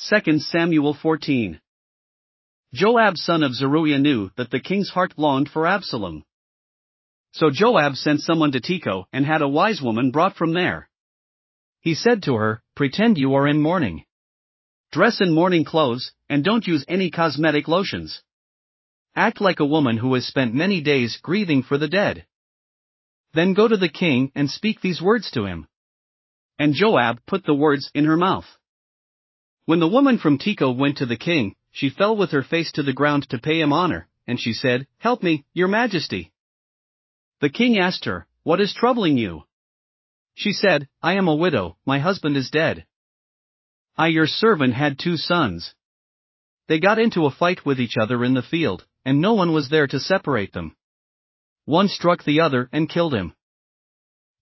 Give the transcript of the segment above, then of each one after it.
2 Samuel 14. Joab son of Zeruiah knew that the king's heart longed for Absalom. So Joab sent someone to Tekoa and had a wise woman brought from there. He said to her, Pretend you are in mourning. Dress in mourning clothes, and don't use any cosmetic lotions. Act like a woman who has spent many days grieving for the dead. Then go to the king and speak these words to him. And Joab put the words in her mouth. When the woman from Tekoa went to the king, she fell with her face to the ground to pay him honor, and she said, Help me, your majesty. The king asked her, What is troubling you? She said, I am a widow, my husband is dead. I, your servant, had two sons. They got into a fight with each other in the field, and no one was there to separate them. One struck the other and killed him.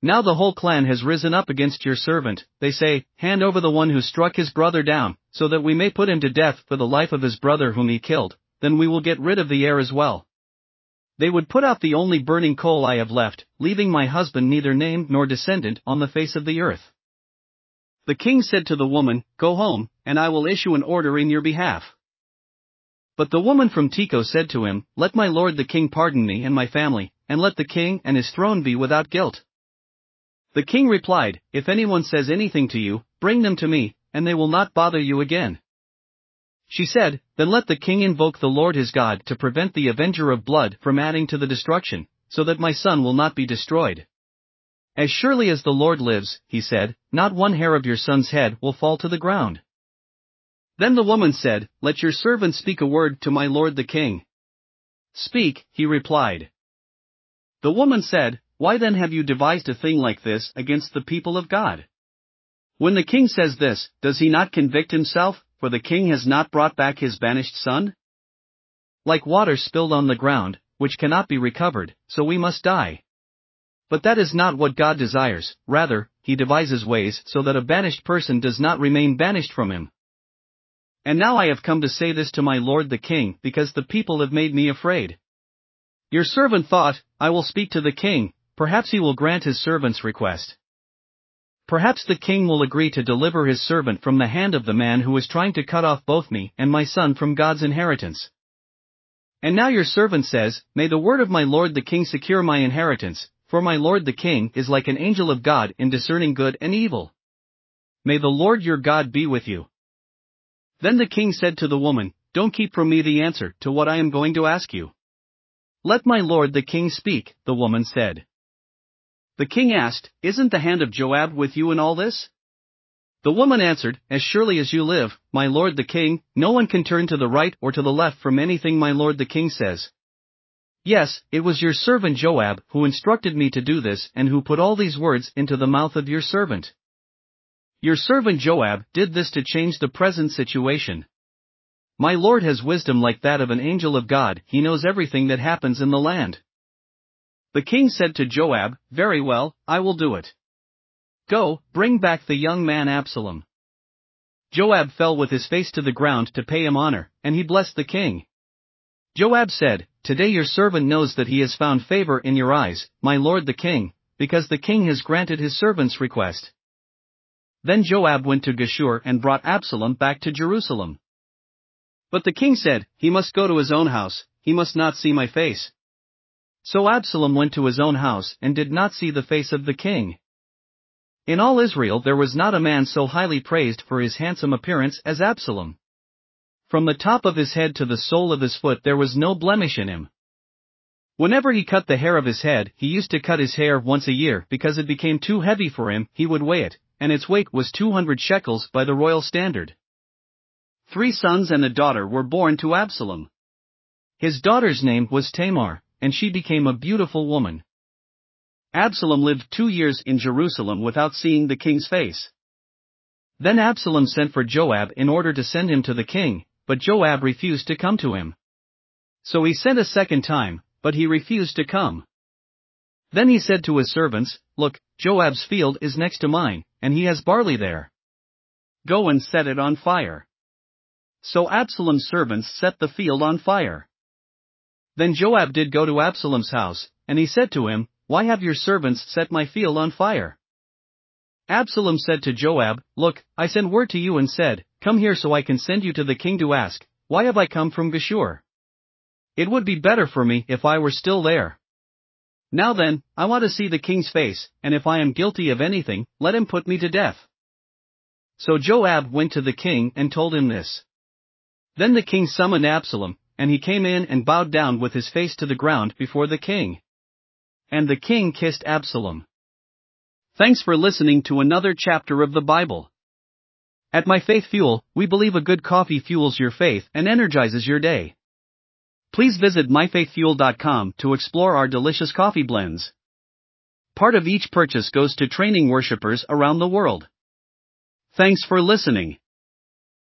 Now the whole clan has risen up against your servant, they say, Hand over the one who struck his brother down, so that we may put him to death for the life of his brother whom he killed, then we will get rid of the heir as well. They would put out the only burning coal I have left, leaving my husband neither named nor descendant on the face of the earth. The king said to the woman, Go home, and I will issue an order in your behalf. But the woman from Tekoa said to him, Let my lord the king pardon me and my family, and let the king and his throne be without guilt. The king replied, If anyone says anything to you, bring them to me, and they will not bother you again. She said, Then let the king invoke the Lord his God to prevent the avenger of blood from adding to the destruction, so that my son will not be destroyed. As surely as the Lord lives, he said, not one hair of your son's head will fall to the ground. Then the woman said, Let your servant speak a word to my lord the king. Speak, he replied. The woman said, why then have you devised a thing like this against the people of God? When the king says this, does he not convict himself, for the king has not brought back his banished son? Like water spilled on the ground, which cannot be recovered, so we must die. But that is not what God desires, rather, he devises ways so that a banished person does not remain banished from him. And now I have come to say this to my lord the king because the people have made me afraid. Your servant thought, I will speak to the king, Perhaps he will grant his servant's request. Perhaps the king will agree to deliver his servant from the hand of the man who is trying to cut off both me and my son from God's inheritance. And now your servant says, May the word of my lord the king secure my inheritance, for my lord the king is like an angel of God in discerning good and evil. May the Lord your God be with you. Then the king said to the woman, Don't keep from me the answer to what I am going to ask you. Let my lord the king speak, the woman said. The king asked, Isn't the hand of Joab with you in all this? The woman answered, As surely as you live, my lord the king, no one can turn to the right or to the left from anything my lord the king says. Yes, it was your servant Joab who instructed me to do this and who put all these words into the mouth of your servant. Your servant Joab did this to change the present situation. My lord has wisdom like that of an angel of God, he knows everything that happens in the land. The king said to Joab, Very well, I will do it. Go, bring back the young man Absalom. Joab fell with his face to the ground to pay him honor, and he blessed the king. Joab said, Today your servant knows that he has found favor in your eyes, my lord the king, because the king has granted his servant's request. Then Joab went to Geshur and brought Absalom back to Jerusalem. But the king said, He must go to his own house, he must not see my face. So Absalom went to his own house and did not see the face of the king. In all Israel there was not a man so highly praised for his handsome appearance as Absalom. From the top of his head to the sole of his foot there was no blemish in him. Whenever he cut the hair of his head, he used to cut his hair once a year because it became too heavy for him, he would weigh it, and its weight was 200 shekels by the royal standard. Three sons and a daughter were born to Absalom. His daughter's name was Tamar and she became a beautiful woman. Absalom lived two years in Jerusalem without seeing the king's face. Then Absalom sent for Joab in order to send him to the king, but Joab refused to come to him. So he sent a second time, but he refused to come. Then he said to his servants, Look, Joab's field is next to mine, and he has barley there. Go and set it on fire. So Absalom's servants set the field on fire. Then Joab did go to Absalom's house, and he said to him, Why have your servants set my field on fire? Absalom said to Joab, Look, I sent word to you and said, come here so I can send you to the king to ask, Why have I come from Geshur? It would be better for me if I were still there. Now then, I want to see the king's face, and if I am guilty of anything, let him put me to death. So Joab went to the king and told him this. Then the king summoned Absalom, and he came in and bowed down with his face to the ground before the king. And the king kissed Absalom. Thanks for listening to another chapter of the Bible. At My Faith Fuel, we believe a good coffee fuels your faith and energizes your day. Please visit myfaithfuel.com to explore our delicious coffee blends. Part of each purchase goes to training worshippers around the world. Thanks for listening.